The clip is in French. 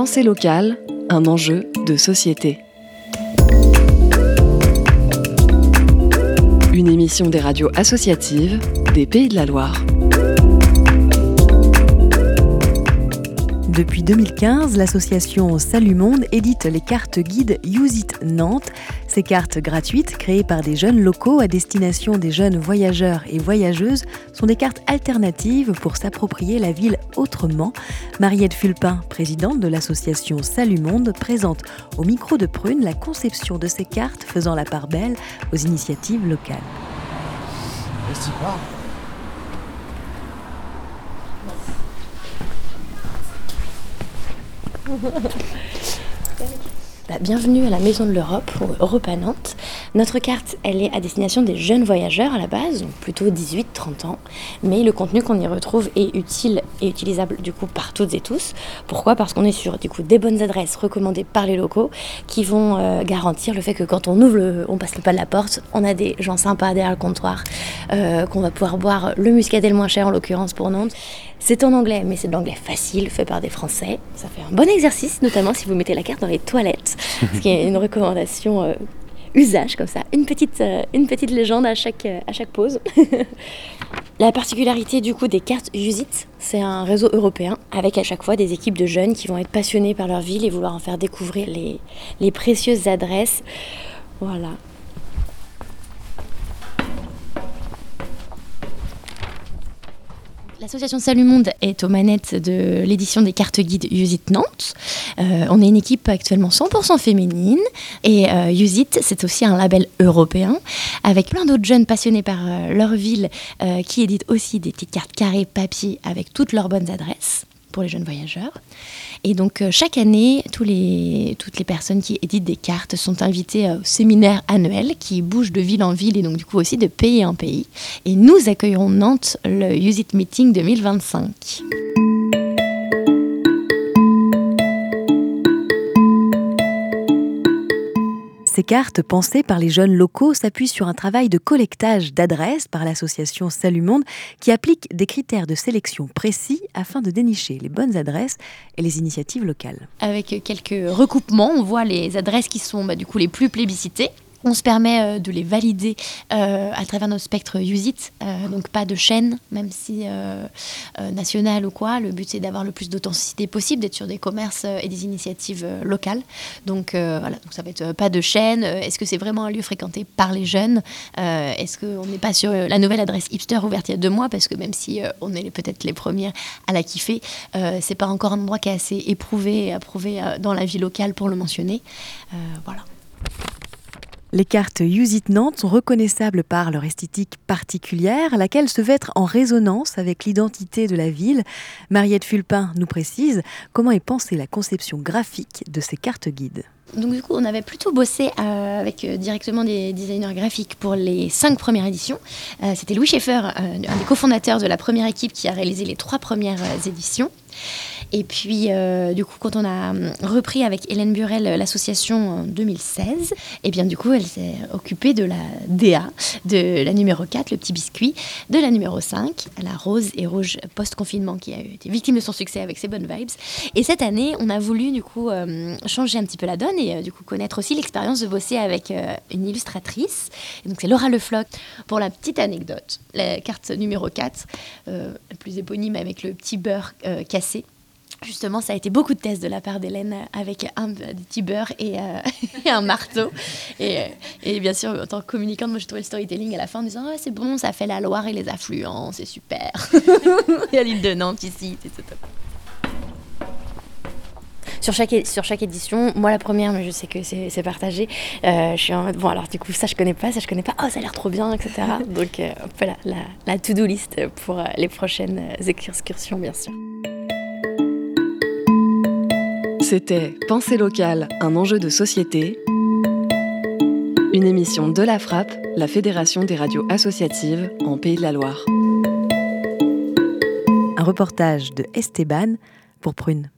Pensée locale, un enjeu de société. Une émission des radios associatives des Pays de la Loire. Depuis 2015, l'association Salut Monde édite les cartes guides Use It Nantes. Ces cartes gratuites, créées par des jeunes locaux à destination des jeunes voyageurs et voyageuses, sont des cartes alternatives pour s'approprier la ville autrement. Mariette Fulpin, présidente de l'association Salut Monde, présente au micro de Prune la conception de ces cartes faisant la part belle aux initiatives locales. Bah, bienvenue à la Maison de l'Europe, Europe à Nantes. Notre carte, elle est à destination des jeunes voyageurs à la base, donc plutôt 18-30 ans, mais le contenu qu'on y retrouve est utile et utilisable du coup par toutes et tous. Pourquoi? Parce qu'on est sur du coup des bonnes adresses recommandées par les locaux qui vont euh, garantir le fait que quand on ouvre, on passe le pas de la porte, on a des gens sympas derrière le comptoir, euh, qu'on va pouvoir boire le muscadet le moins cher en l'occurrence pour Nantes. C'est en anglais, mais c'est de l'anglais facile, fait par des Français. Ça fait un bon exercice, notamment si vous mettez la carte dans les toilettes, ce qui est une recommandation euh, usage comme ça. Une petite, euh, une petite légende à chaque, euh, à chaque pause. la particularité du coup des cartes Usit, c'est un réseau européen avec à chaque fois des équipes de jeunes qui vont être passionnés par leur ville et vouloir en faire découvrir les, les précieuses adresses. Voilà, L'association Salut Monde est aux manettes de l'édition des cartes guides Usit Nantes. Euh, on est une équipe actuellement 100% féminine et euh, Usit, c'est aussi un label européen avec plein d'autres jeunes passionnés par euh, leur ville qui éditent aussi des petites cartes carrées papier avec toutes leurs bonnes adresses pour les jeunes voyageurs. Et donc euh, chaque année, toutes les personnes qui éditent des cartes sont invitées au séminaire annuel qui bouge de ville en ville et donc du coup aussi de pays en pays. Et nous accueillerons Nantes le Use It Meeting 2025. Cartes pensées par les jeunes locaux s'appuient sur un travail de collectage d'adresses par l'association Salut Monde qui applique des critères de sélection précis afin de dénicher les bonnes adresses et les initiatives locales. Avec quelques recoupements, on voit les adresses qui sont bah, du coup les plus plébiscitées. On se permet euh, de les valider euh, à travers notre spectre Usit, euh, donc pas de chaîne, même si euh, nationale ou quoi. Le but c'est d'avoir le plus d'authenticité possible, d'être sur des commerces et des initiatives locales. Donc voilà, donc ça va être pas de chaîne. Est-ce que c'est vraiment un lieu fréquenté par les jeunes? Est-ce qu'on n'est pas sur la nouvelle adresse hipster ouverte il y a deux mois? Parce que même si on est peut-être les premières à la kiffer, c'est pas encore un endroit qui est assez éprouvé et approuvé dans la vie locale pour le mentionner. Voilà. Les cartes Use It Nantes sont reconnaissables par leur esthétique particulière, laquelle se veut être en résonance avec l'identité de la ville. Mariette Fulpin nous précise comment est pensée la conception graphique de ces cartes guides. Donc du coup, on avait plutôt bossé euh, avec euh, directement des designers graphiques pour les cinq premières éditions. Euh, C'était Louis Schaeffer, un des cofondateurs de la première équipe qui a réalisé les trois premières éditions. Et puis, euh, du coup, quand on a hum, repris avec Hélène Burel euh, l'association en 2016, et bien du coup, elle s'est occupée de la DA, de la numéro 4, le petit biscuit, de la numéro 5, la rose et rouge post-confinement qui a été victime de son succès avec ses bonnes vibes. Et cette année, on a voulu du coup euh, changer un petit peu la donne et du coup connaître aussi l'expérience de bosser avec une illustratrice. Et donc c'est Laura Lefloc. Pour la petite anecdote, la carte numéro 4, euh, la plus éponyme avec le petit beurre cassé. Justement, ça a été beaucoup de tests de la part d'Hélène avec un des petits beurres et, euh, et un marteau. Et, euh, et bien sûr, en tant que communicante, moi j'ai trouvé le storytelling à la fin en disant Ah, c'est bon, ça fait la Loire et les affluents, c'est super. Il y a l'île de Nantes ici, c'est top. Sur chaque, sur chaque édition, moi la première, mais je sais que c'est partagé. euh, je suis en mode, bon alors du coup ça je connais pas, ça je connais pas, oh ça a l'air trop bien, etc. Donc euh, voilà, la, la to-do list pour euh, les prochaines euh, excursions bien sûr. C'était Pensée locale, un enjeu de société. Une émission de la Frappe, la Fédération des radios associatives en Pays de la Loire. Un reportage de Esteban pour Prune.